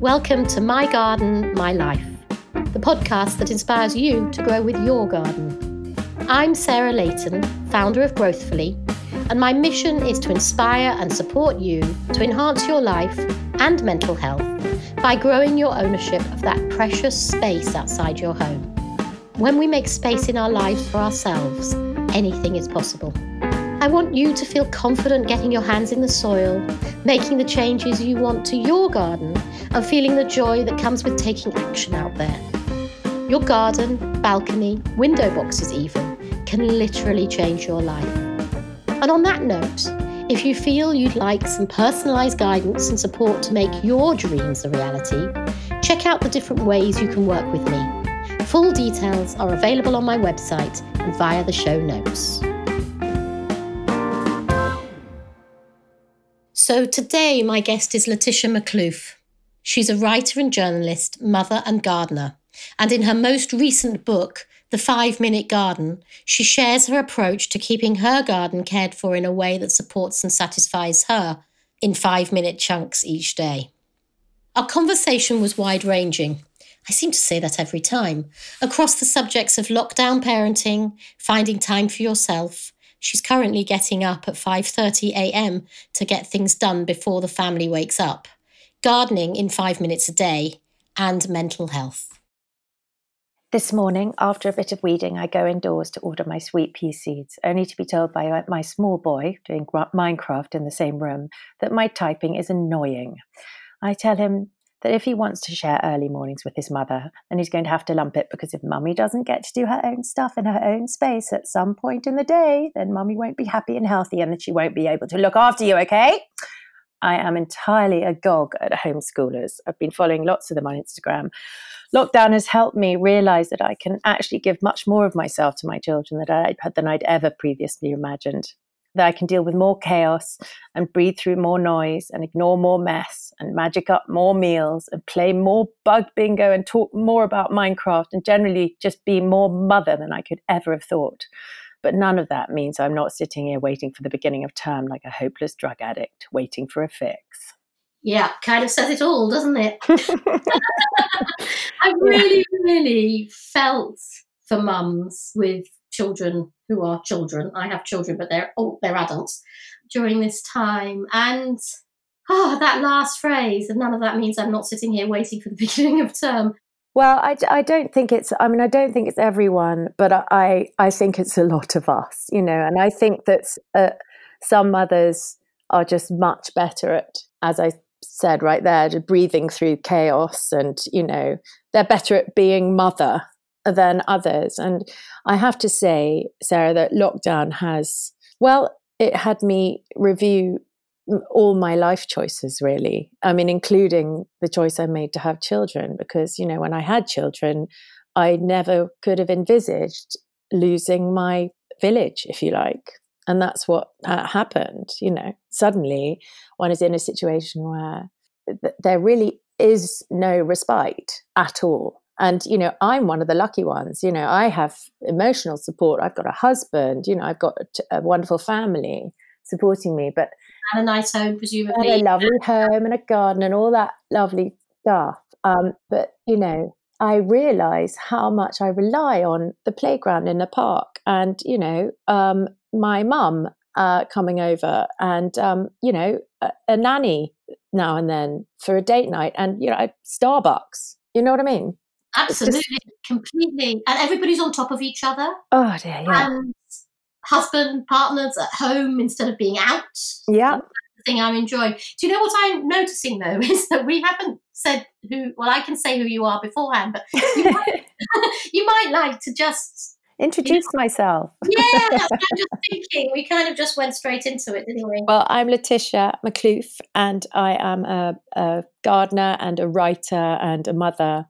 Welcome to My Garden, My Life, the podcast that inspires you to grow with your garden. I'm Sarah Layton, founder of Growthfully, and my mission is to inspire and support you to enhance your life and mental health by growing your ownership of that precious space outside your home. When we make space in our lives for ourselves, anything is possible. I want you to feel confident getting your hands in the soil, making the changes you want to your garden, and feeling the joy that comes with taking action out there. Your garden, balcony, window boxes, even, can literally change your life. And on that note, if you feel you'd like some personalised guidance and support to make your dreams a reality, check out the different ways you can work with me. Full details are available on my website and via the show notes. So today, my guest is Laetitia Maklouf. She's a writer and journalist, mother and gardener. And in her most recent book, The Five Minute Garden, she shares her approach to keeping her garden cared for in a way that supports and satisfies her in five minute chunks each day. Our conversation was wide ranging. I seem to say that every time. Across the subjects of lockdown parenting, finding time for yourself, She's currently getting up at 5:30 a.m. to get things done before the family wakes up. Gardening in 5 minutes a day and mental health. This morning, after a bit of weeding, I go indoors to order my sweet pea seeds, only to be told by uh, my small boy doing Minecraft in the same room that my typing is annoying. I tell him that if he wants to share early mornings with his mother, then he's going to have to lump it because if mummy doesn't get to do her own stuff in her own space at some point in the day, then mummy won't be happy and healthy and then she won't be able to look after you, okay? I am entirely agog at homeschoolers. I've been following lots of them on Instagram. Lockdown has helped me realize that I can actually give much more of myself to my children than, I, than I'd ever previously imagined that I can deal with more chaos and breathe through more noise and ignore more mess and magic up more meals and play more bug bingo and talk more about Minecraft and generally just be more mother than I could ever have thought. But none of that means I'm not sitting here waiting for the beginning of term like a hopeless drug addict waiting for a fix. Yeah, kind of says it all, doesn't it? I really, really felt for mums with children who are children. I have children, but they're oh, they're adults during this time. And oh, that last phrase, and none of that means I'm not sitting here waiting for the beginning of term. Well, I, I don't think it's, I mean, I don't think it's everyone, but I, I think it's a lot of us, you know, and I think that uh, some mothers are just much better at, as I said right there, breathing through chaos and, you know, they're better at being mother than others. And I have to say, Sarah, that lockdown has, well, it had me review all my life choices, really. I mean, including the choice I made to have children, because, you know, when I had children, I never could have envisaged losing my village, if you like. And that's what uh, happened. You know, suddenly one is in a situation where th- there really is no respite at all and you know i'm one of the lucky ones you know i have emotional support. I've got a husband you know i've got a, wonderful family supporting me but and a nice home presumably. And a lovely home and a garden and all that lovely stuff. Um, but you know i realize how much i rely on the playground in the park and you know um, my mum uh, coming over and um, you know a, a nanny now and then for a date night and you know starbucks. You know what i mean Absolutely, just, completely. And everybody's on top of each other. Oh dear, yeah. And husband, partners at home instead of being out. Yeah. Thing I'm enjoying. Do you know what I'm noticing though is that we haven't said who. Well, I can say who you are beforehand, but you might, you might like to just introduce myself. yeah, I'm just thinking. We kind of just went straight into it, didn't we? Well, I'm Laetitia Maklouf, and I am a, a gardener and a writer and a mother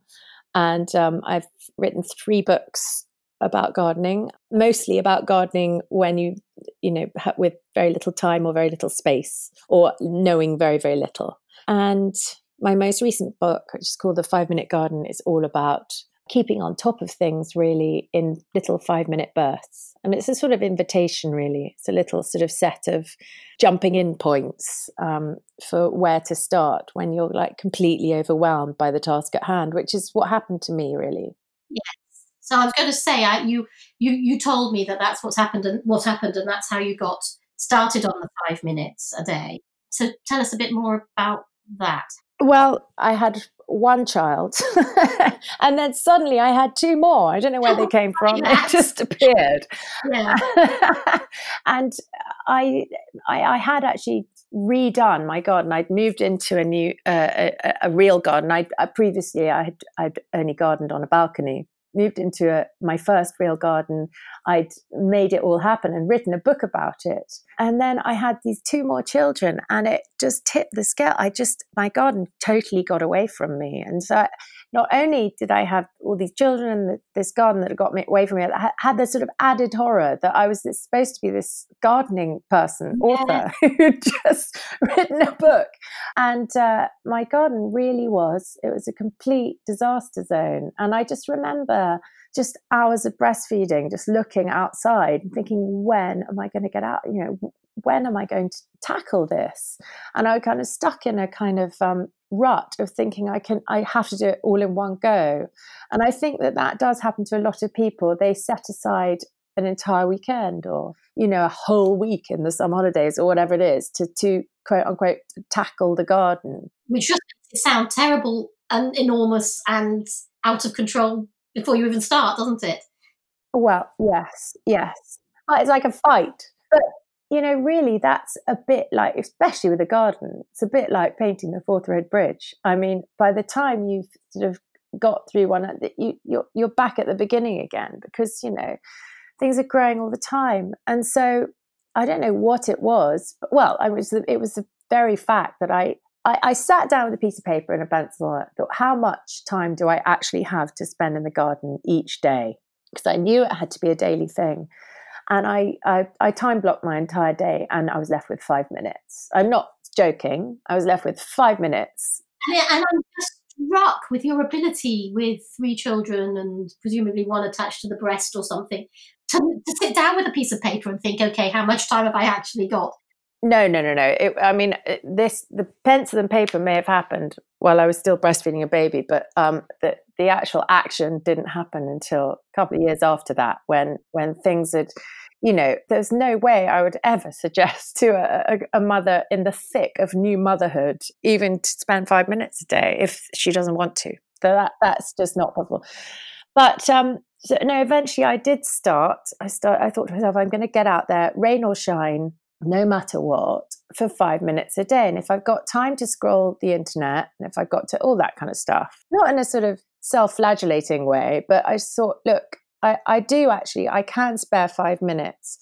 and um, I've written three books about gardening, mostly about gardening when you, you know, with very little time or very little space or knowing very, very little. And my most recent book, which is called The Five Minute Garden, is all about keeping on top of things really in little five minute bursts. And it's a sort of invitation, really. It's a little sort of set of jumping in points um, for where to start when you're like completely overwhelmed by the task at hand, which is what happened to me, really. Yes. So I was going to say, I, you you you told me that that's what's happened and what happened, and that's how you got started on the five minutes a day. So tell us a bit more about that. Well, I had one child, and then suddenly I had two more. I don't know where they came from; yes. they just appeared. Yeah. and I, I, I, had actually redone my garden. I'd moved into a new, uh, a, a, real garden. I uh, previously I had I'd only gardened on a balcony, moved into a, my first real garden, I'd made it all happen and written a book about it. And then I had these two more children, and it just tipped the scale. I just, my garden totally got away from me. And so not only did I have all these children and this garden that got me away from me, I had this sort of added horror that I was supposed to be this gardening person, author, who'd just written a book. And uh, my garden really was, it was a complete disaster zone. And I just remember just hours of breastfeeding, just looking outside and thinking, when am I going to get out? You know, when am I going to tackle this? And I was kind of stuck in a kind of um, rut of thinking I can, I have to do it all in one go. And I think that that does happen to a lot of people. They set aside an entire weekend or you know a whole week in the summer holidays or whatever it is to to quote unquote tackle the garden which just makes it sound terrible and enormous and out of control before you even start doesn't it well yes yes it's like a fight but you know, really, that's a bit like, especially with a garden, it's a bit like painting the Forth Road Bridge. I mean, by the time you've sort of got through one, uh, you, you're, you're back at the beginning again because, you know, things are growing all the time. And so I don't know what it was, but well, I was, it was the very fact that I, I, I sat down with a piece of paper and a pencil and thought, how much time do I actually have to spend in the garden each day? Because I knew it had to be a daily thing. And I, I, I time blocked my entire day and I was left with five minutes. I'm not joking. I was left with five minutes. And, and I'm just struck with your ability with three children and presumably one attached to the breast or something to, to sit down with a piece of paper and think, okay, how much time have I actually got? No, no, no, no. It, I mean, this the pencil and paper may have happened while I was still breastfeeding a baby, but um, the the actual action didn't happen until a couple of years after that, when when things had you know, there's no way I would ever suggest to a, a, mother in the thick of new motherhood even to spend five minutes a day if she doesn't want to. So that that's just not possible. But um, so, no, eventually I did start. I start. I thought to myself, I'm going to get out there, rain or shine, no matter what, for five minutes a day. And if I've got time to scroll the internet, and if I've got to all that kind of stuff, not in a sort of self-flagellating way, but I thought, look, I, I do actually, I can spare five minutes.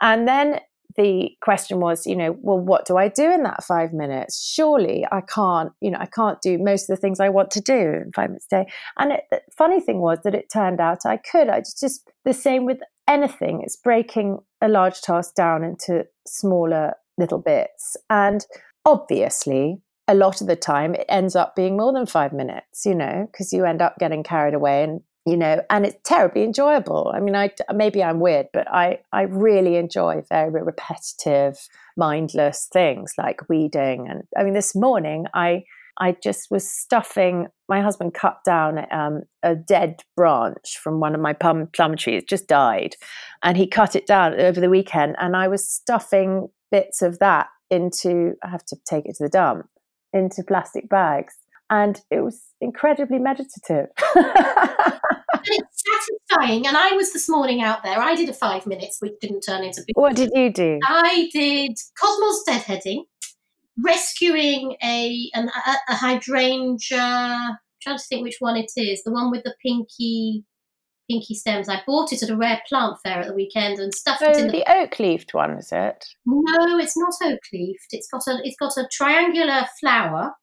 And then the question was, you know, well, what do I do in that five minutes? Surely I can't, you know, I can't do most of the things I want to do in five minutes a day. And it, the funny thing was that it turned out I could. I just, just the same with anything. It's breaking a large task down into smaller little bits. And obviously, a lot of the time it ends up being more than five minutes, you know, because you end up getting carried away and you know, and it's terribly enjoyable. I mean, I maybe I'm weird, but I I really enjoy very repetitive, mindless things like weeding. And I mean, this morning I I just was stuffing. My husband cut down um, a dead branch from one of my plum plum trees, just died, and he cut it down over the weekend. And I was stuffing bits of that into. I have to take it to the dump into plastic bags and it was incredibly meditative. it's satisfying. And I was this morning out there. I did a five minutes, which didn't turn into. Big what did you do? I did cosmos deadheading, rescuing a an, a, a hydrangea. I'm trying to think which one it is. The one with the pinky pinky stems. I bought it at a rare plant fair at the weekend and stuffed so it in the, the oak leafed one, is it? No, it's not oak leafed. It's got a it's got a triangular flower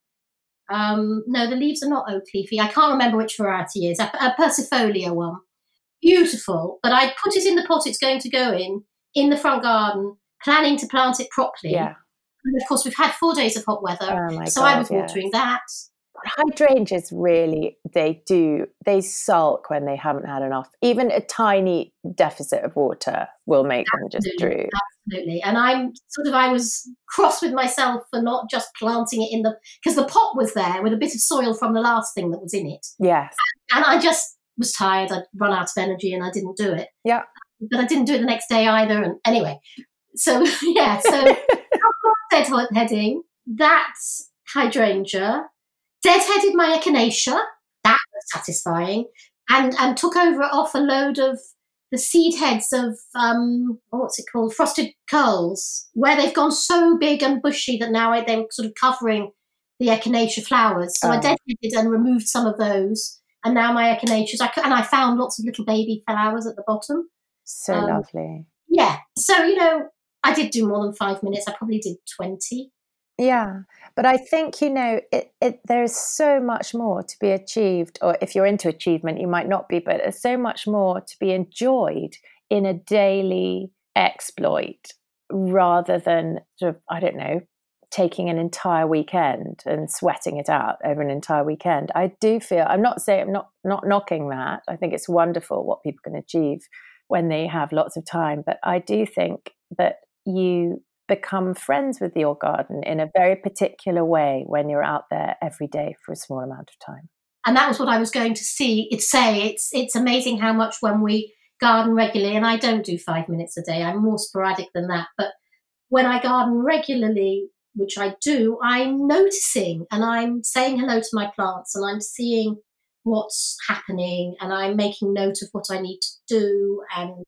um, no, the leaves are not oak leafy. I can't remember which variety it is. A, a Persifolia one. Beautiful. But I put it in the pot it's going to go in, in the front garden, planning to plant it properly. Yeah. And of course, we've had four days of hot weather. Oh so God, I was watering yes. that. Hydrangeas really they do they sulk when they haven't had enough. Even a tiny deficit of water will make absolutely, them just droop. absolutely. And i'm sort of i was cross with myself for not just planting it in the because the pot was there with a bit of soil from the last thing that was in it. Yes. And, and i just was tired. I'd run out of energy and i didn't do it. Yeah. But i didn't do it the next day either. And anyway so yeah so deadheading that's hydrangea deadheaded my echinacea. That was satisfying. And, and took over off a load of the seed heads of um, what's it called, frosted curls, where they've gone so big and bushy that now they're sort of covering the echinacea flowers. So oh. I deadheaded and removed some of those, and now my echinaceas. I, and I found lots of little baby flowers at the bottom. So um, lovely. Yeah. So you know, I did do more than five minutes. I probably did twenty. Yeah. But I think, you know, it, it, there's so much more to be achieved, or if you're into achievement, you might not be, but there's so much more to be enjoyed in a daily exploit rather than sort of, I don't know, taking an entire weekend and sweating it out over an entire weekend. I do feel I'm not saying I'm not not knocking that. I think it's wonderful what people can achieve when they have lots of time, but I do think that you become friends with your garden in a very particular way when you're out there every day for a small amount of time. And that was what I was going to see it say. It's it's amazing how much when we garden regularly, and I don't do five minutes a day, I'm more sporadic than that. But when I garden regularly, which I do, I'm noticing and I'm saying hello to my plants and I'm seeing what's happening and I'm making note of what I need to do and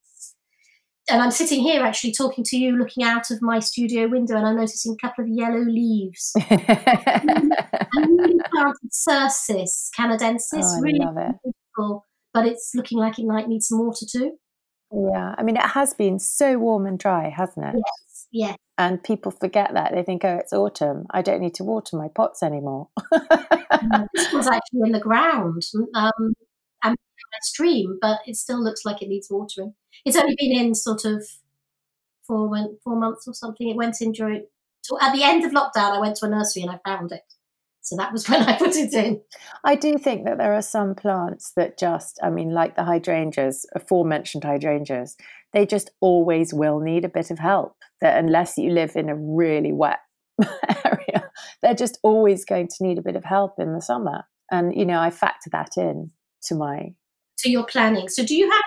and I'm sitting here actually talking to you, looking out of my studio window, and I'm noticing a couple of yellow leaves. I really planted Cercis canadensis, oh, really it. beautiful, but it's looking like it might need some water too. Yeah, I mean, it has been so warm and dry, hasn't it? Yes, yes. And people forget that. They think, oh, it's autumn. I don't need to water my pots anymore. this was actually in the ground. Um, and a stream, but it still looks like it needs watering. It's only been in sort of four four months or something. It went in during at the end of lockdown. I went to a nursery and I found it. So that was when I put it in. I do think that there are some plants that just, I mean, like the hydrangeas, aforementioned hydrangeas, they just always will need a bit of help. That unless you live in a really wet area, they're just always going to need a bit of help in the summer. And, you know, I factor that in to my to your planning. So do you have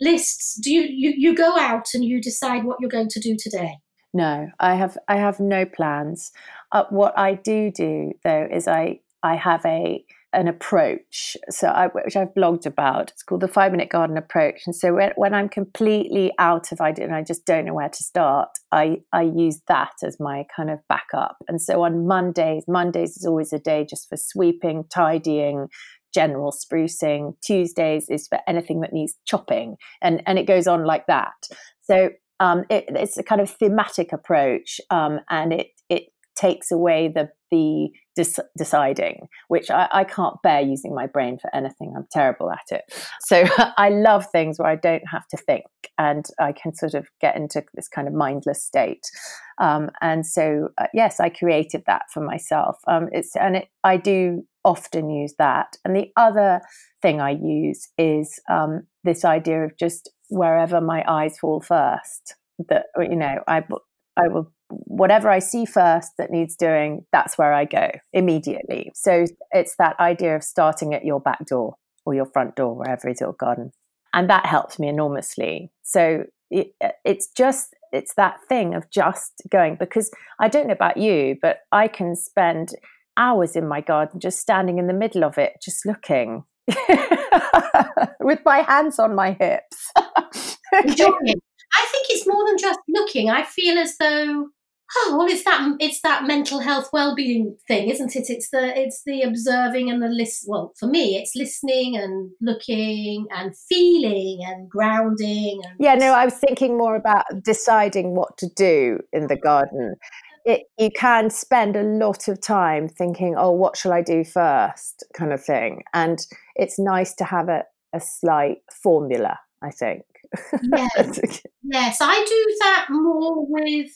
lists? Do you, you you go out and you decide what you're going to do today? No, I have I have no plans. Uh, what I do do though is I I have a an approach so I, which I've blogged about. It's called the five minute garden approach. And so when, when I'm completely out of idea and I just don't know where to start, I I use that as my kind of backup. And so on Mondays, Mondays is always a day just for sweeping, tidying, general sprucing. Tuesdays is for anything that needs chopping, and and it goes on like that. So um, it, it's a kind of thematic approach, um, and it it takes away the the deciding, which I, I, can't bear using my brain for anything. I'm terrible at it. So I love things where I don't have to think and I can sort of get into this kind of mindless state. Um, and so, uh, yes, I created that for myself. Um, it's and it, I do often use that. And the other thing I use is um, this idea of just wherever my eyes fall first. That you know, I I will whatever I see first that needs doing, that's where I go immediately. So it's that idea of starting at your back door or your front door, wherever is your garden. And that helps me enormously. So it, it's just, it's that thing of just going because I don't know about you, but I can spend hours in my garden just standing in the middle of it, just looking with my hands on my hips. I think it's more than just looking. I feel as though oh well it's that it's that mental health well-being thing isn't it? It's the it's the observing and the list well for me it's listening and looking and feeling and grounding and yeah no i was thinking more about deciding what to do in the garden. It, you can spend a lot of time thinking oh what shall i do first? kind of thing. And it's nice to have a, a slight formula i think yes. yes i do that more with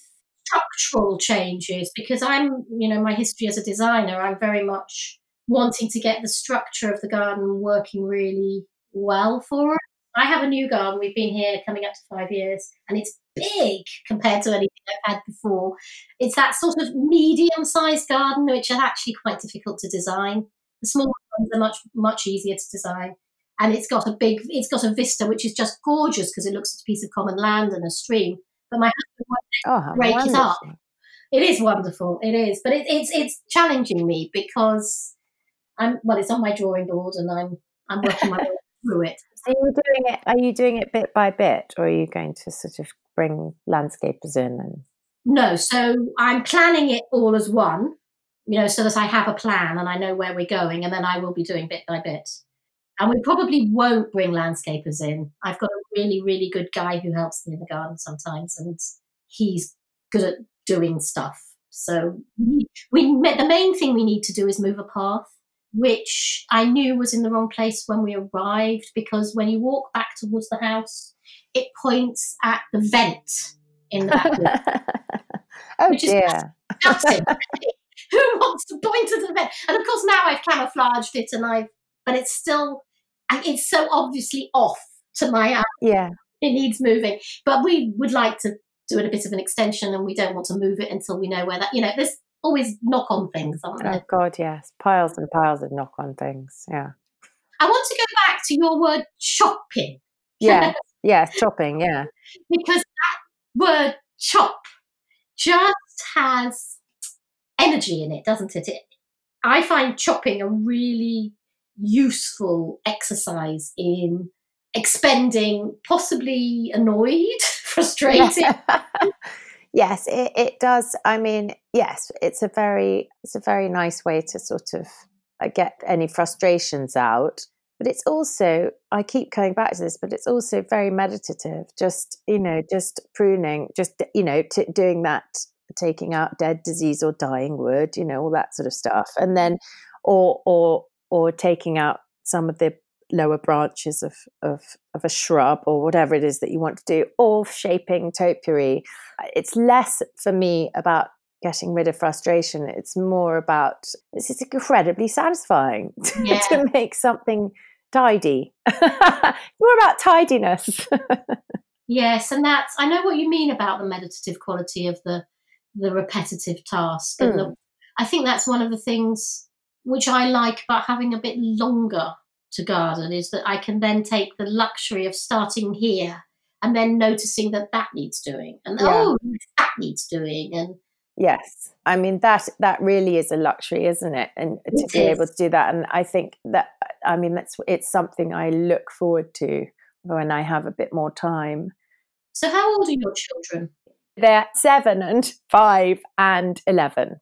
structural changes because I'm, you know, my history as a designer, I'm very much wanting to get the structure of the garden working really well for us. I have a new garden. We've been here coming up to five years, and it's big compared to anything I've had before. It's that sort of medium sized garden, which is actually quite difficult to design. The smaller ones are much, much easier to design. And it's got a big, it's got a vista which is just gorgeous because it looks at a piece of common land and a stream. But my husband won't Oh, break wonderful. it up. It is wonderful. It is, but it, it's it's challenging me because I'm well. It's on my drawing board, and I'm I'm working my way through it. So you're doing it. Are you doing it bit by bit, or are you going to sort of bring landscapers in and? No, so I'm planning it all as one, you know, so that I have a plan and I know where we're going, and then I will be doing bit by bit. And we probably won't bring landscapers in. I've got a really, really good guy who helps me in the garden sometimes, and he's good at doing stuff. So we, we the main thing we need to do is move a path, which I knew was in the wrong place when we arrived because when you walk back towards the house, it points at the vent in the back. oh Which dear! Who wants to point at the vent? And of course, now I've camouflaged it, and I've, but it's still it's so obviously off to my eye. Yeah. It needs moving, but we would like to do it a bit of an extension, and we don't want to move it until we know where that. You know, there's always knock on things, aren't there? Oh God, yes. Piles and piles of knock on things. Yeah. I want to go back to your word chopping Yeah. yeah. Chopping. Yeah. because that word chop just has energy in it, doesn't it? it? I find chopping a really useful exercise in expending possibly annoyed, frustrated. yes, it, it does. I mean, yes, it's a very it's a very nice way to sort of uh, get any frustrations out. But it's also I keep coming back to this, but it's also very meditative. Just you know, just pruning, just you know, t- doing that, taking out dead, disease, or dying wood, you know, all that sort of stuff, and then or or or taking out some of the lower branches of, of, of a shrub or whatever it is that you want to do, or shaping topiary. It's less for me about getting rid of frustration. It's more about, this is incredibly satisfying to, Yeah. to make something tidy. more about tidiness. Yes, and that's I know what you mean about the meditative quality of the the repetitive task, and the, hmm. I think that's one of the things which I like about having a bit longer to garden is that I can then take the luxury of starting here and then noticing that that needs doing, and Yeah. oh, that needs doing, and Yes, I mean that that really is a luxury, isn't it? And to It be able to do that, and I think that I mean that's it's something I look forward to when I have a bit more time. so how old are your children? They're seven and five and eleven,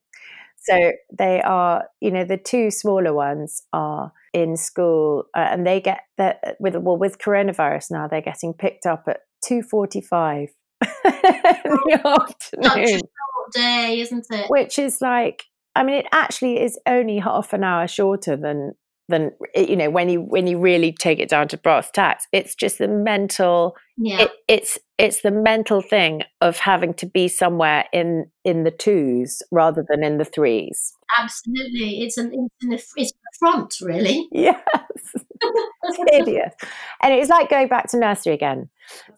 so they are you know the two smaller ones are in school uh, and they get that with well with coronavirus now they're getting picked up at two forty five in the Such a afternoon. short day, isn't it? which is like i mean it actually is only half an hour shorter than than you know when you when you really take it down to brass tacks it's just the mental Yeah, it, it's it's the mental thing of having to be somewhere in in the twos rather than in the threes. Absolutely. It's an it's an a front, really. yes. It's hideous. And it's like going back to nursery again.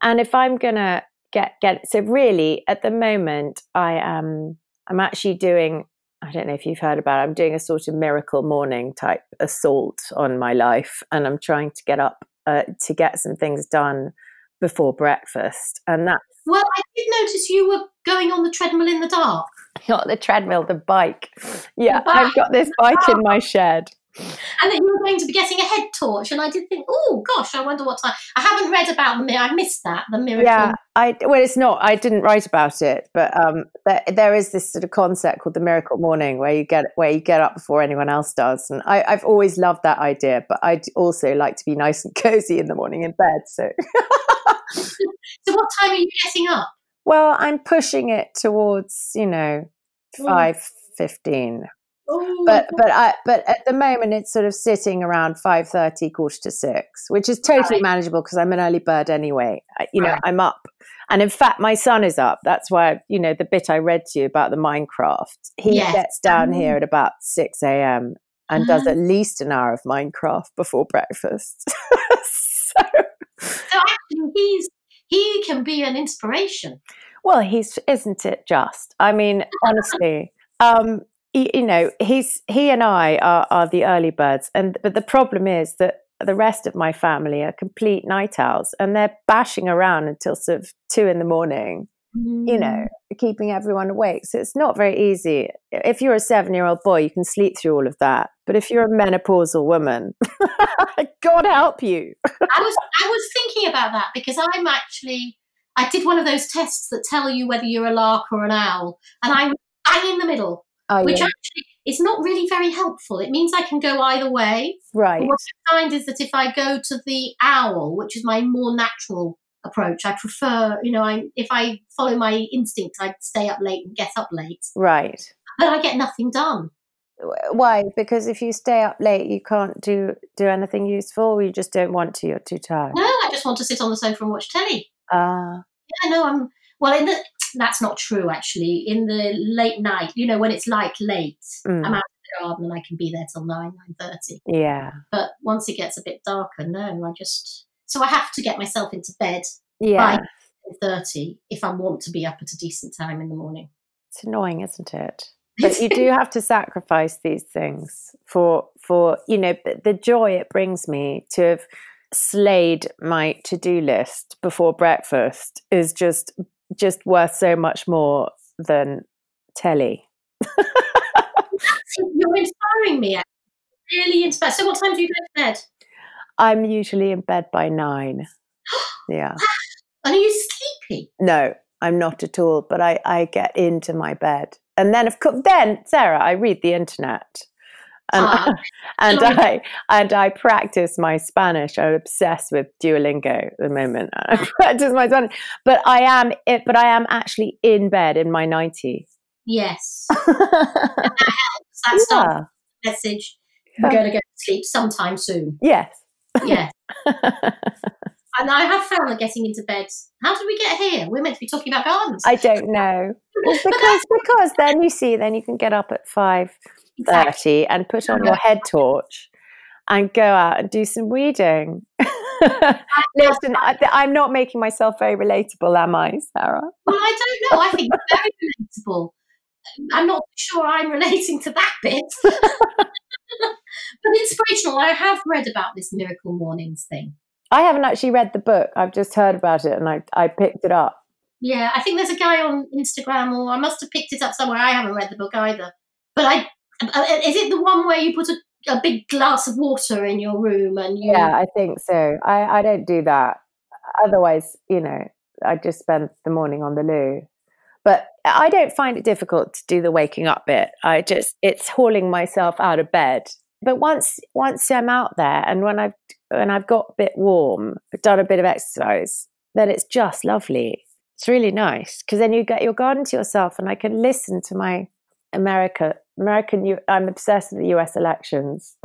And if i'm gonna get get so really at the moment i am i'm actually doing i don't know if you've heard about it i'm doing a sort of miracle morning type assault on my life and i'm trying to get up uh, to get some things done before breakfast and that Well, I did notice you were going on the treadmill in the dark. not the treadmill the bike. Yeah The i've got this bike in my shed and that you were going to be getting a head torch. And I did think, oh gosh, I wonder what time. I haven't read about the mirror. I missed that the miracle. Yeah, I well, it's not. I didn't write about it, but um, there, there is this sort of concept called the miracle morning, where you get where you get up before anyone else does, and I, I've always loved that idea. But I'd also like to be nice and cozy in the morning in bed. So, So what time are you getting up? well, I'm pushing it towards you know Mm. five fifteen, Oh, but but I but at the moment it's sort of sitting around five thirty, quarter to six, which is totally Right. manageable because I'm an early bird anyway. I, you know, Right. I'm up, and in fact, my son is up. That's why you know the bit I read to you about the Minecraft. He Yes. gets down Mm. here at about six a.m. and does at least an hour of Minecraft before breakfast. so, So actually, he's he can be an inspiration. well, he's isn't it just? I mean, honestly, um, you know, he's he and I are, are the early birds, and but the problem is that the rest of my family are complete night owls, and they're bashing around until sort of two in the morning. you know, mm. keeping everyone awake. So it's not very easy. If you're a seven year old boy, you can sleep through all of that. But if you're a menopausal woman, God help you. I was I was thinking about that because I'm actually I did one of those tests that tell you whether you're a lark or an owl, and I'm bang in the middle, Are which you? actually is not really very helpful. It means I can go either way. right. But what I find is that if I go to the owl, which is my more natural approach, I prefer, you know, I if I follow my instinct, I stay up late and get up late, Right. but I get nothing done. Why? Because if you stay up late, you can't do do anything useful. Or you just don't want to. You're too tired. No, I just want to sit on the sofa and watch telly. Ah, Yeah, no, I'm well in the. That's not true, actually. In the late night, you know, when it's like late, Mm. I'm out in the garden and I can be there till nine, nine thirty. yeah, But once it gets a bit darker, no, I just so I have to get myself into bed yeah. at thirty if I want to be up at a decent time in the morning. It's annoying, isn't it? But you do have to sacrifice these things for for you know but the joy it brings me to have slayed my to-do list before breakfast is just just worth so much more than telly. You're inspiring me. Really inspired. So, what time do you go to bed? I'm usually in bed by 9. Yeah. And are you sleepy? No, I'm not at all, but I I get into my bed. And then of course then Sarah, I read the internet. And, Ah, and Sorry. I and I practice my Spanish. I'm obsessed with Duolingo at the moment. I practice my Spanish, but I am it. But I am actually in bed in my ninety. Yes, that helps. that's yeah. message. We're going to go to sleep sometime soon. Yes. Yes. And I have found that getting into bed. How did we get here? We're meant to be talking about gardens. I don't know. Because because then you see, then you can get up at five Exactly. thirty and put on your head torch and go out and do some weeding. Listen, I, I'm not making myself very relatable, am I, Sarah? Well, I don't know. I think very relatable. I'm not sure I'm relating to that bit. but inspirational. I have read about this Miracle Mornings thing. I haven't actually read the book. I've just heard about it and I, I picked it up. Yeah, I think there's a guy on Instagram, or I must have picked it up somewhere. I haven't read the book either. But I Uh, is it the one where you put a, a big glass of water in your room and you? Yeah, I think so. I, I don't do that. Otherwise, you know, I just spend the morning on the loo. But I don't find it difficult to do the waking up bit. I just it's hauling myself out of bed. But once once I'm out there and when I've when I've got a bit warm, done a bit of exercise, then it's just lovely. It's really nice because then you get your garden to yourself, and I can listen to my America American. U- I'm obsessed with the U.S. elections.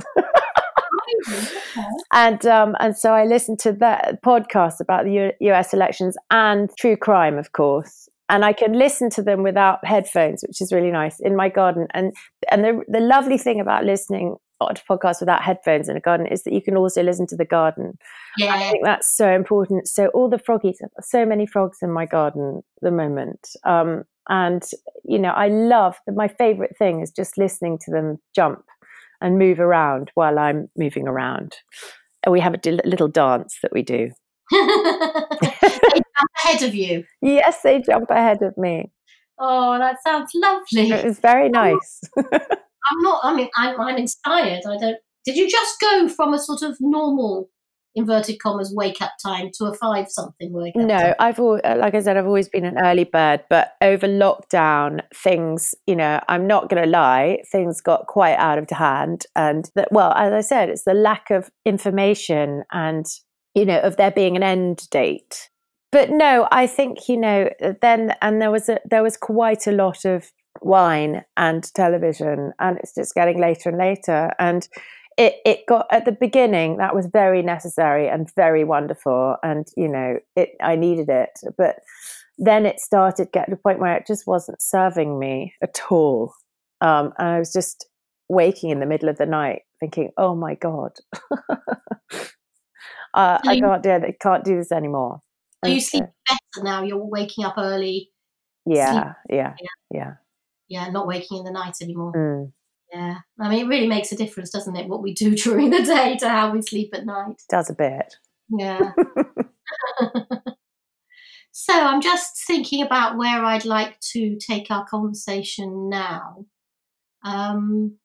and um, and so I listened to that podcast about the U- U.S. elections and true crime, of course. And I can listen to them without headphones, which is really nice in my garden. And and the the lovely thing about listening to podcasts without headphones in a garden is that you can also listen to the garden. I think that's so important. So all the froggies, so many frogs in my garden at the moment. Um, and you know, I love my favorite thing is just listening to them jump and move around while I'm moving around. And we have a little dance that we do. they jump ahead of you. Yes, they jump ahead of me. Oh, that sounds lovely. It was very nice. I'm not. I mean, I'm, I'm inspired. I don't. Did you just go from a sort of normal inverted commas wake up time to a five something wake up? No, time? I've al- uh, like I said, I've always been an early bird, but over lockdown, things, you know, I'm not going to lie, things got quite out of hand, and that, well, as I said, it's the lack of information and you know of there being an end date. But no, I think you know then, and there was a there was quite a lot of wine and television, and it's just getting later and later, and it, it got at the beginning that was very necessary and very wonderful and you know it i needed it but then it started getting to the point where it just wasn't serving me at all um, and i was just waking in the middle of the night thinking, "Oh my god, uh, I can't do it. Can't do this anymore." Are you sleeping better now? You're waking up early. Yeah, yeah, yeah, yeah, yeah. Not waking in the night anymore. Mm. Yeah, I mean, it really makes a difference, doesn't it? What we do during the day to how we sleep at night. Does a bit. Yeah. so I'm just thinking about where I'd like to take our conversation now. Um,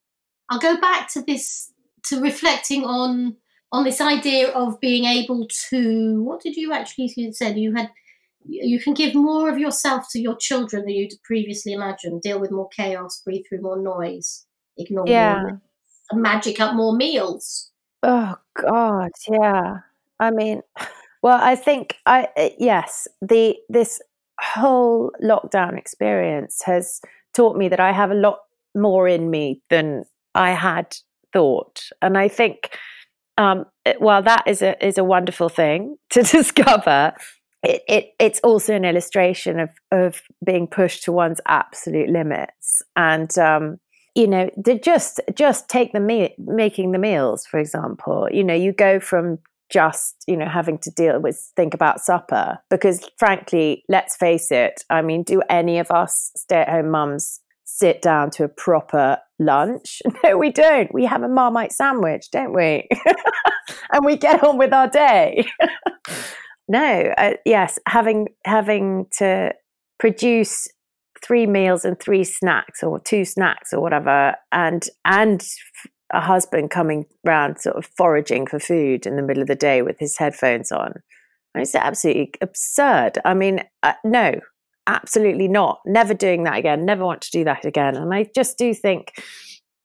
I'll go back to this to reflecting on on this idea of being able to. What did you actually said? You had you can give more of yourself to your children than you'd previously imagined. Deal with more chaos, breathe through more noise, ignore yeah. more, magic up more meals. Oh God, yeah. I mean, well, I think I uh, yes, the this whole lockdown experience has taught me that I have a lot more in me than I had thought, and I think, um, well, that is a is a wonderful thing to discover. It, it it's also an illustration of of being pushed to one's absolute limits, and um, you know, just just take the me- making the meals, for example. You know, you go from just you know having to deal with think about supper because frankly let's face it i mean do any of us stay-at-home mums sit down to a proper lunch? No we don't. We have a marmite sandwich don't we? And we get on with our day. No uh, yes having having to produce three meals and three snacks or two snacks or whatever and and a husband coming round sort of foraging for food in the middle of the day with his headphones on. It's absolutely absurd. I mean, uh, no, absolutely not. Never doing that again. Never want to do that again. And I just do think,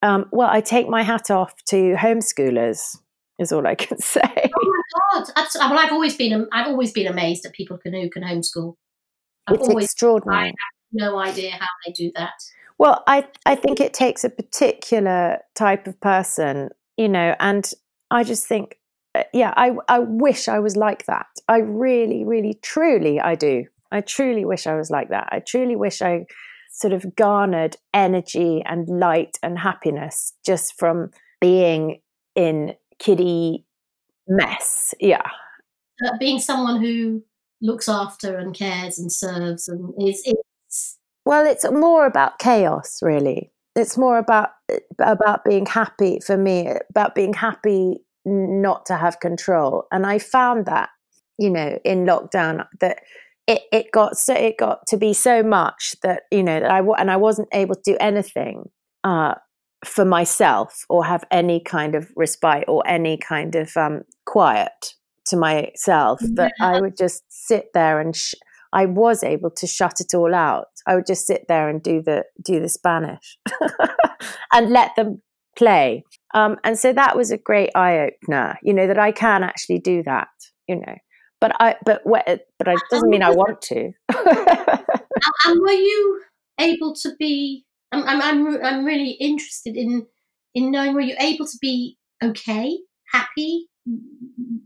um, well, I take my hat off to homeschoolers. Is all I can say. Oh my god! Absolutely. Well, I've always been I've always been amazed at people who can homeschool. I've it's always, extraordinary. No idea how they do that. Well, I I think it takes a particular type of person, you know, and I just think, uh, yeah, I I wish I was like that. I really, really, truly, I do. I truly wish I was like that. I truly wish I sort of garnered energy and light and happiness just from being in kiddie mess. Yeah. Uh, being someone who looks after and cares and serves and is, is well, it's more about chaos, really. It's more about about being happy for me, about being happy not to have control. And I found that, you know, in lockdown that it, it got so it got to be so much that you know that I and I wasn't able to do anything uh, for myself or have any kind of respite or any kind of um, quiet to myself yeah. that I would just sit there and sh- I was able to shut it all out. I would just sit there and do the do the Spanish and let them play. Um, and so that was a great eye opener. You know that I can actually do that. You know, but I but what but it doesn't mean I want to. and were you able to be? I'm I'm I'm really interested in in knowing were you able to be okay, happy,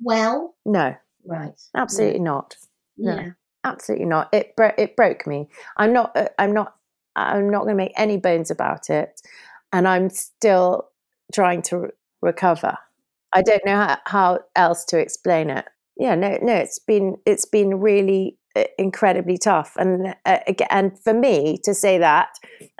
well? No. Right. Absolutely not. No. Yeah absolutely not. It bro- it broke me. I'm not. Uh, I'm not. I'm not going to make any bones about it, and I'm still trying to re- recover. I don't know how, how else to explain it. Yeah, no, no. It's been it's been really uh, incredibly tough, and uh, and for me to say that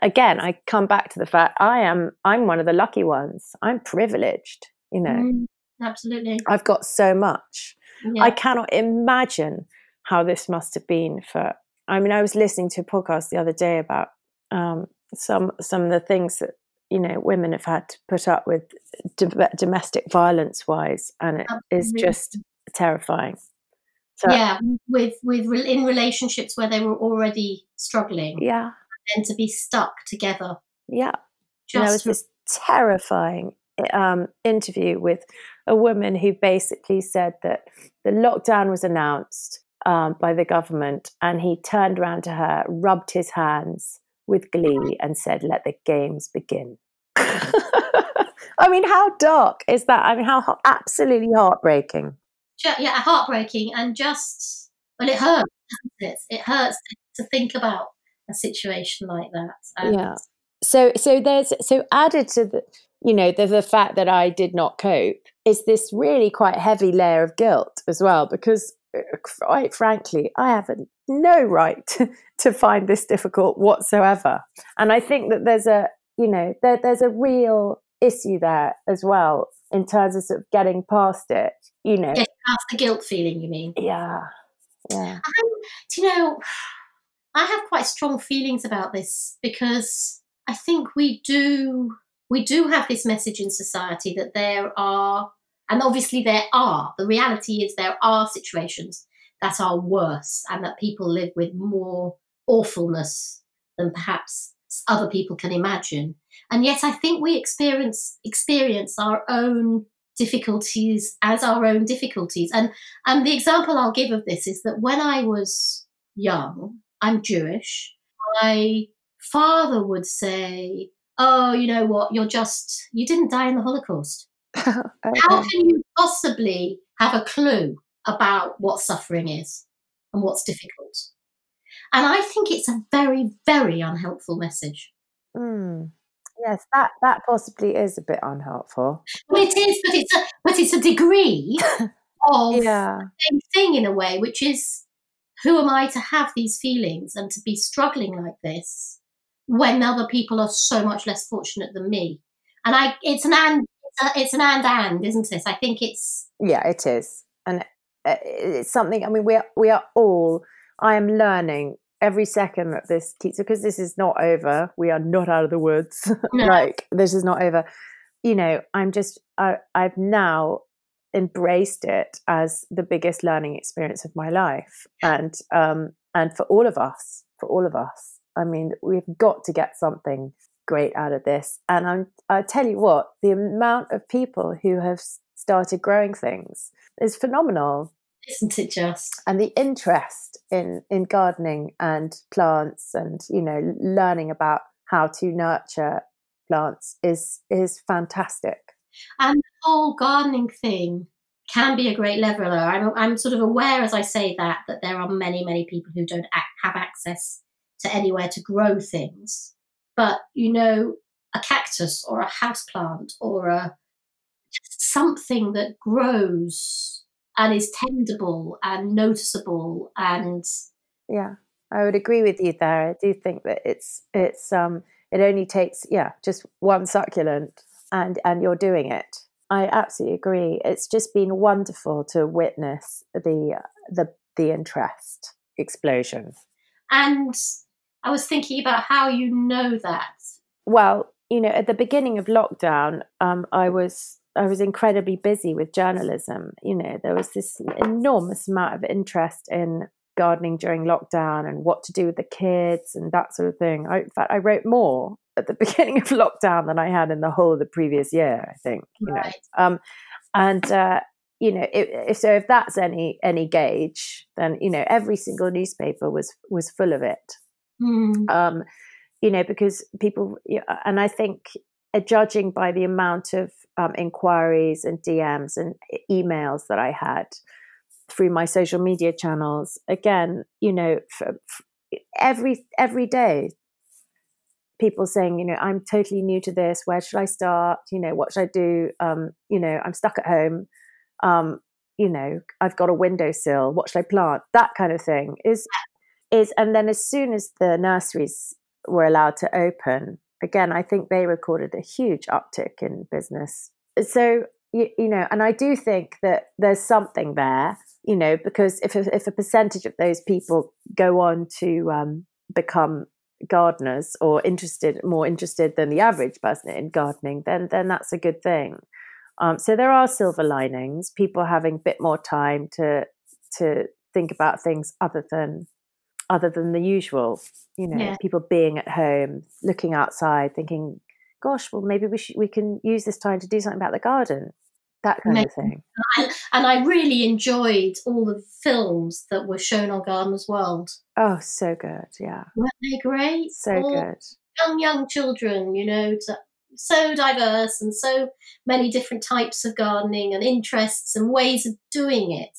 again, I come back to the fact I am I'm one of the lucky ones. I'm privileged. You know, mm, absolutely. I've got so much. Yeah. I cannot imagine how this must have been for. I mean, I was listening to a podcast the other day about um, some some of the things that you know women have had to put up with domestic violence wise, and it Absolutely. is just terrifying. So, yeah, with with in relationships where they were already struggling. Yeah, and to be stuck together. Yeah, just there was this terrifying um, interview with a woman who basically said that the lockdown was announced um, by the government, and he turned around to her, rubbed his hands with glee, and said, "Let the games begin." I mean, how dark is that? I mean, how absolutely heartbreaking. Yeah, heartbreaking, and just well, it hurts. It? it hurts to think about a situation like that. And, yeah, so so there's so added to the you know the, the fact that I did not cope is this really quite heavy layer of guilt as well because quite frankly I have no right to, to find this difficult whatsoever. And I think that there's a you know there, there's a real issue there as well in terms of, sort of getting past it you know. Get past the guilt feeling you mean? Yeah yeah. Um, do you know I have quite strong feelings about this because I think we do we do have this message in society that there are and obviously there are the reality is there are situations that are worse and that people live with more awfulness than perhaps other people can imagine. And yet i think we experience experience our own difficulties as our own difficulties. And and the example i'll give of this is that when i was young i'm jewish my father would say oh you know what? You're just you didn't die in the holocaust okay. how can you possibly have a clue about what suffering is and what's difficult and i think it's a very very unhelpful message mm. Yes, that that possibly is a bit unhelpful. Well, it is, but it's a but it's a degree of yeah. the same thing in a way, which is who am I to have these feelings and to be struggling like this when other people are so much less fortunate than me? And I, it's an and, it's, a, it's an and and, isn't it? I think it's yeah, it is, and uh, it's something. I mean, we are we are all. I am learning every second that this keeps because this is not over we are not out of the woods no. like this is not over you know i'm just I, i've now embraced it as the biggest learning experience of my life and um and for all of us for all of us i mean we've got to get something great out of this and i'm i tell you what the amount of people who have started growing things is phenomenal isn't it just? And the interest in in gardening and plants and you know learning about how to nurture plants is is fantastic. And the whole gardening thing can be a great leveler. I'm I'm sort of aware as I say that that there are many many people who don't have access to anywhere to grow things. But you know, a cactus or a house plant or a something that grows and is tendable and noticeable and yeah i would agree with you there. I do think that it's it's um it only takes yeah just one succulent and and you're doing it. I absolutely agree. It's just been wonderful to witness the the the interest explosion. And i was thinking about how you know that well you know at the beginning of lockdown um, i was I was incredibly busy with journalism. You know, there was this enormous amount of interest in gardening during lockdown and what to do with the kids and that sort of thing. I, in fact, I wrote more at the beginning of lockdown than I had in the whole of the previous year. I think, you right. know, um, and uh, you know, if, if, so, if that's any any gauge, then you know, every single newspaper was was full of it. Mm. Um, you know, because people, and I think uh, judging by the amount of um, inquiries and DMs and emails that I had through my social media channels, again, you know, for, for every every day, people saying, you know, I'm totally new to this. Where should I start? You know, what should I do? Um, you know, I'm stuck at home. Um, you know, I've got a windowsill. What should I plant? That kind of thing is is, and then as soon as the nurseries were allowed to open, again, I think they recorded a huge uptick in business. So, you, you, know, and I do think that there's something there, you know, because if, if a percentage of those people go on to um, become gardeners or interested, more interested than the average person in gardening, then, then that's a good thing. Um, so there are silver linings, people having a bit more time to, to think about things other than other than the usual you know yeah. people being at home looking outside thinking gosh well maybe we should we can use this time to do something about the garden that kind of thing. and, and i really enjoyed all the films that were shown on gardener's world. Oh so good yeah. Weren't they great? So all good. young young children you know to, so diverse and so many different types of gardening and interests and ways of doing it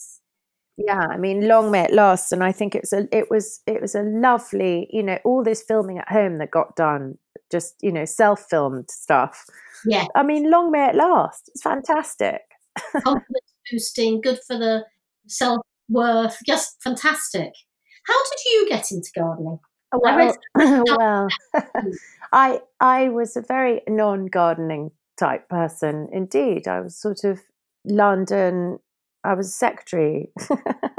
Yeah, I mean, long may it last, and I think it's a it was it was a lovely, you know, all this filming at home that got done, just you know, self filmed stuff. Yeah, I mean, long may it last. It's fantastic. confidence boosting, good for the self worth, just fantastic. How did you get into gardening? Well, well, I I was a very non gardening type person indeed. I was sort of London. I was a secretary,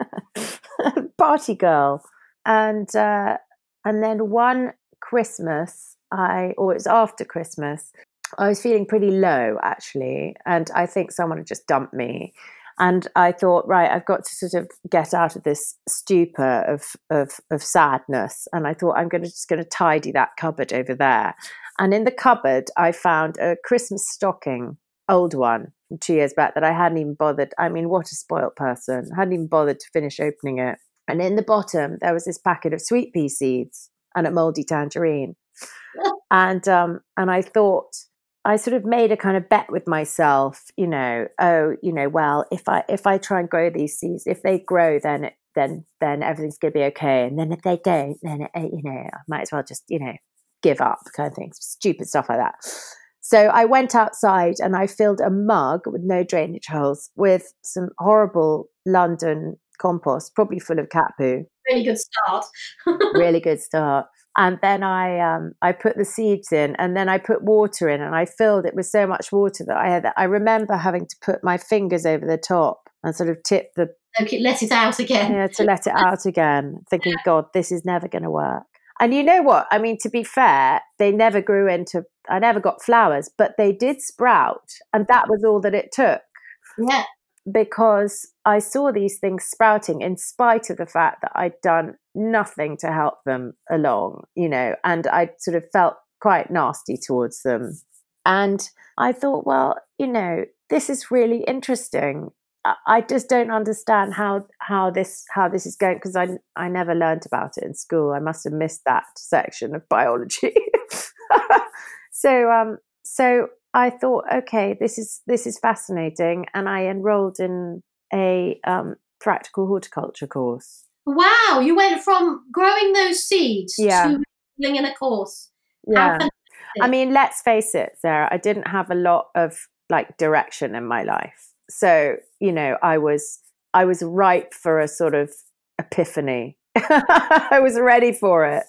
party girl, and uh, and then one Christmas, I or it was after Christmas, I was feeling pretty low actually, and I think someone had just dumped me. And I thought, right, I've got to sort of get out of this stupor of of, of sadness. And I thought I'm going to just going to tidy that cupboard over there. And in the cupboard, I found a Christmas stocking, old one from two years back that I hadn't even bothered. I mean, what a spoilt person! I hadn't even bothered to finish opening it. And in the bottom, there was this packet of sweet pea seeds and a moldy tangerine. and um, and I thought I sort of made a kind of bet with myself, you know, oh, you know, well, if I if I try and grow these seeds, if they grow, then it, then then everything's going to be okay, and then if they don't, then it, you know, I might as well just you know give up, kind of thing, stupid stuff like that. So I went outside and I filled a mug with no drainage holes with some horrible London compost, probably full of cat poo. Really good start. really good start and then I um, I put the seeds in, and then I put water in, and I filled it with so much water that I had. I remember having to put my fingers over the top and sort of tip the okay, let it out again. Yeah, to let it out again, thinking, God, this is never going to work. And you know what? I mean, to be fair, they never grew into. I never got flowers, but they did sprout, and that was all that it took. Yeah. Because I saw these things sprouting in spite of the fact that I'd done nothing to help them along, you know, and I sort of felt quite nasty towards them. And I thought, well, you know, this is really interesting. I just don't understand how how this how this is going because I I never learned about it in school. I must have missed that section of biology. so um so I thought, okay, this is this is fascinating, and I enrolled in a um, practical horticulture course. Wow, you went from growing those seeds yeah. to living in a course. Yeah. I mean, let's face it, Sarah, I didn't have a lot of like direction in my life. So, you know, I was I was ripe for a sort of epiphany. I was ready for it.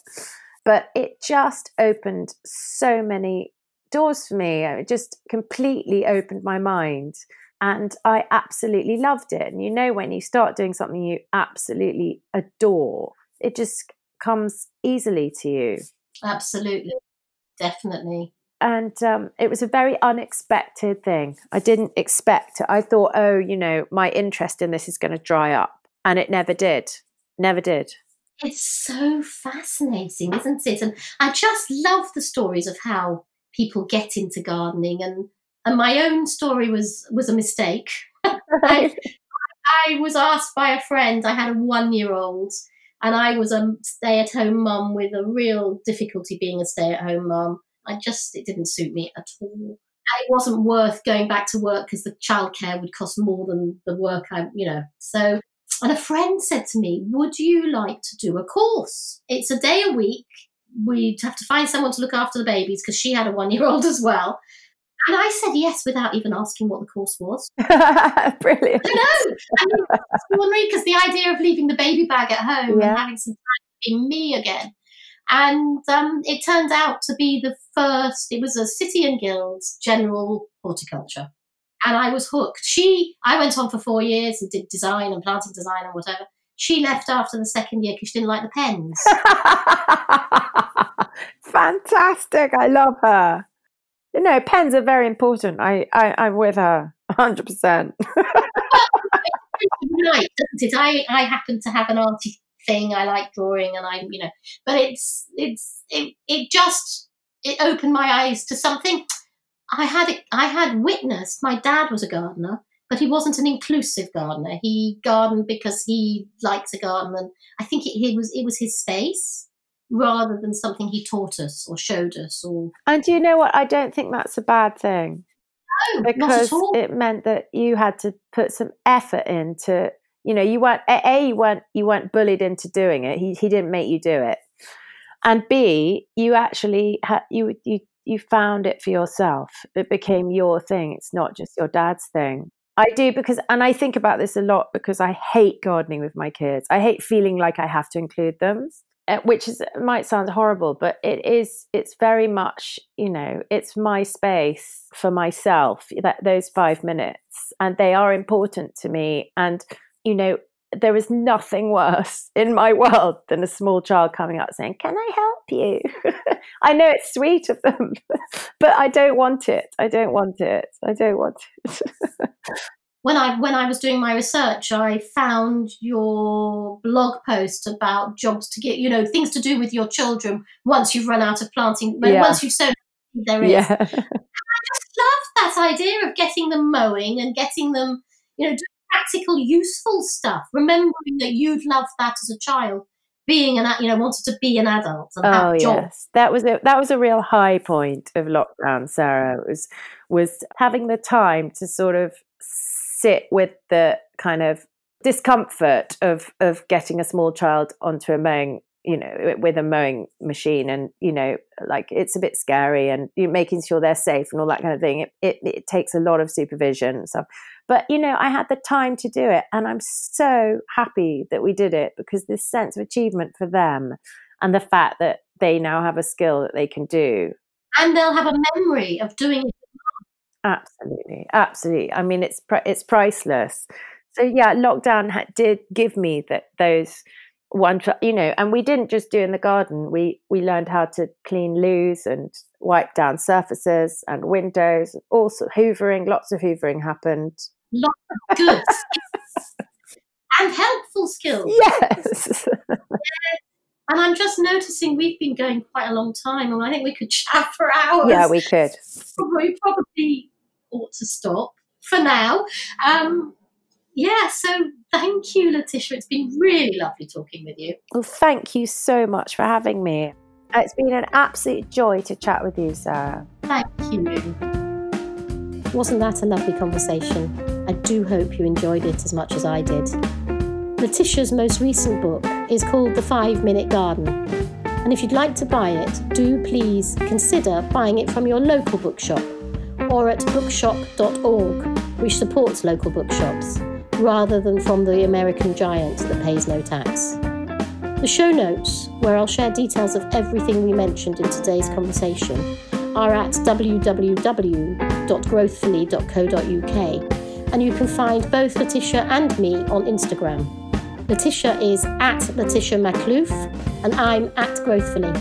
But it just opened so many doors for me. It just completely opened my mind and I absolutely loved it. And you know, when you start doing something you absolutely adore, it just comes easily to you. Absolutely, definitely. And um, it was a very unexpected thing. I didn't expect it. I thought, oh, you know, my interest in this is going to dry up. And it never did. Never did. It's so fascinating, isn't it? And I just love the stories of how people get into gardening and and my own story was was a mistake. I, I was asked by a friend. I had a one year old, and I was a stay at home mum with a real difficulty being a stay at home mum. I just it didn't suit me at all. And it wasn't worth going back to work because the childcare would cost more than the work I, you know. So, and a friend said to me, "Would you like to do a course? It's a day a week. We'd have to find someone to look after the babies because she had a one year old as well." And I said yes without even asking what the course was. Brilliant. I know. I mean, extraordinary because the idea of leaving the baby bag at home yeah. and having some time to be me again. And um, it turned out to be the first, it was a City and Guilds general horticulture. And I was hooked. She, I went on for four years and did design and planting design and whatever. She left after the second year because she didn't like the pens. Fantastic. I love her you know, pens are very important. I, I I'm with her, hundred percent. Right, doesn't it? I I happen to have an arty thing. I like drawing, and I, you know, but it's it's it, it just it opened my eyes to something I had it, I had witnessed. My dad was a gardener, but he wasn't an inclusive gardener. He gardened because he liked to garden, and I think it, it was it was his space rather than something he taught us or showed us or and do you know what i don't think that's a bad thing no, because it meant that you had to put some effort into You know, you weren't a you weren't you weren't bullied into doing it. He he didn't make you do it, and b you actually had you you you found it for yourself. It became your thing. It's not just your dad's thing. I do because, and I think about this a lot because I hate gardening with my kids. I hate feeling like I have to include them, eh, which is might sound horrible, but it is. It's very much, you know, it's my space for myself. That those five minutes, and they are important to me. And you know, there is nothing worse in my world than a small child coming up saying, Can I help you? I know it's sweet of them, but I don't want it. I don't want it. I don't want it. when I when I was doing my research, I found your blog post about jobs to get, you know, things to do with your children once you've run out of planting, yeah. once you've sown there is. Yeah. I just love that idea of getting them mowing and getting them, you know, practical, useful stuff. Remembering that you'd loved that as a child, being an, you know, wanted to be an adult and have oh. Yes. That was a that was a real high point of lockdown, Sarah. It was was having the time to sort of sit with the kind of discomfort of of getting a small child onto a mowing you know with a mowing machine and you know like it's a bit scary and you making sure they're safe and all that kind of thing it, it, it takes a lot of supervision and stuff. But you know i had the time to do it and i'm so happy that we did it because this sense of achievement for them and the fact that they now have a skill that they can do. And they'll have a memory of doing it. Absolutely absolutely. I mean it's it's priceless. So yeah lockdown did give me that those one you know and we didn't just do in the garden we we learned how to clean loos and wipe down surfaces and windows also hoovering lots of hoovering happened. Lots of good and helpful skills. Yes. And i'm just noticing we've been going quite a long time and i think we could chat for hours. Yeah we could. We probably ought to stop for now. Um yeah, so thank you, Laetitia. It's been really lovely talking with you. Well, thank you so much for having me. It's been an absolute joy to chat with you, Sarah. Thank you. Wasn't that a lovely conversation? I do hope you enjoyed it as much as I did. Laetitia's most recent book is called The Five Minute Garden. And if you'd like to buy it, do please consider buying it from your local bookshop or at bookshop.org, which supports local bookshops rather than from the American giant that pays no tax. The show notes, where I'll share details of everything we mentioned in today's conversation, are at www.growthfully.co.uk, and you can find both Laetitia and me on Instagram. Laetitia is at Laetitia Maklouf, and I'm at Growthfully.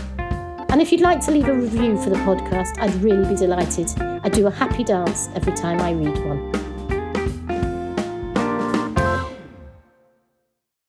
And if you'd like to leave a review for the podcast, I'd really be delighted. I do a happy dance every time I read one.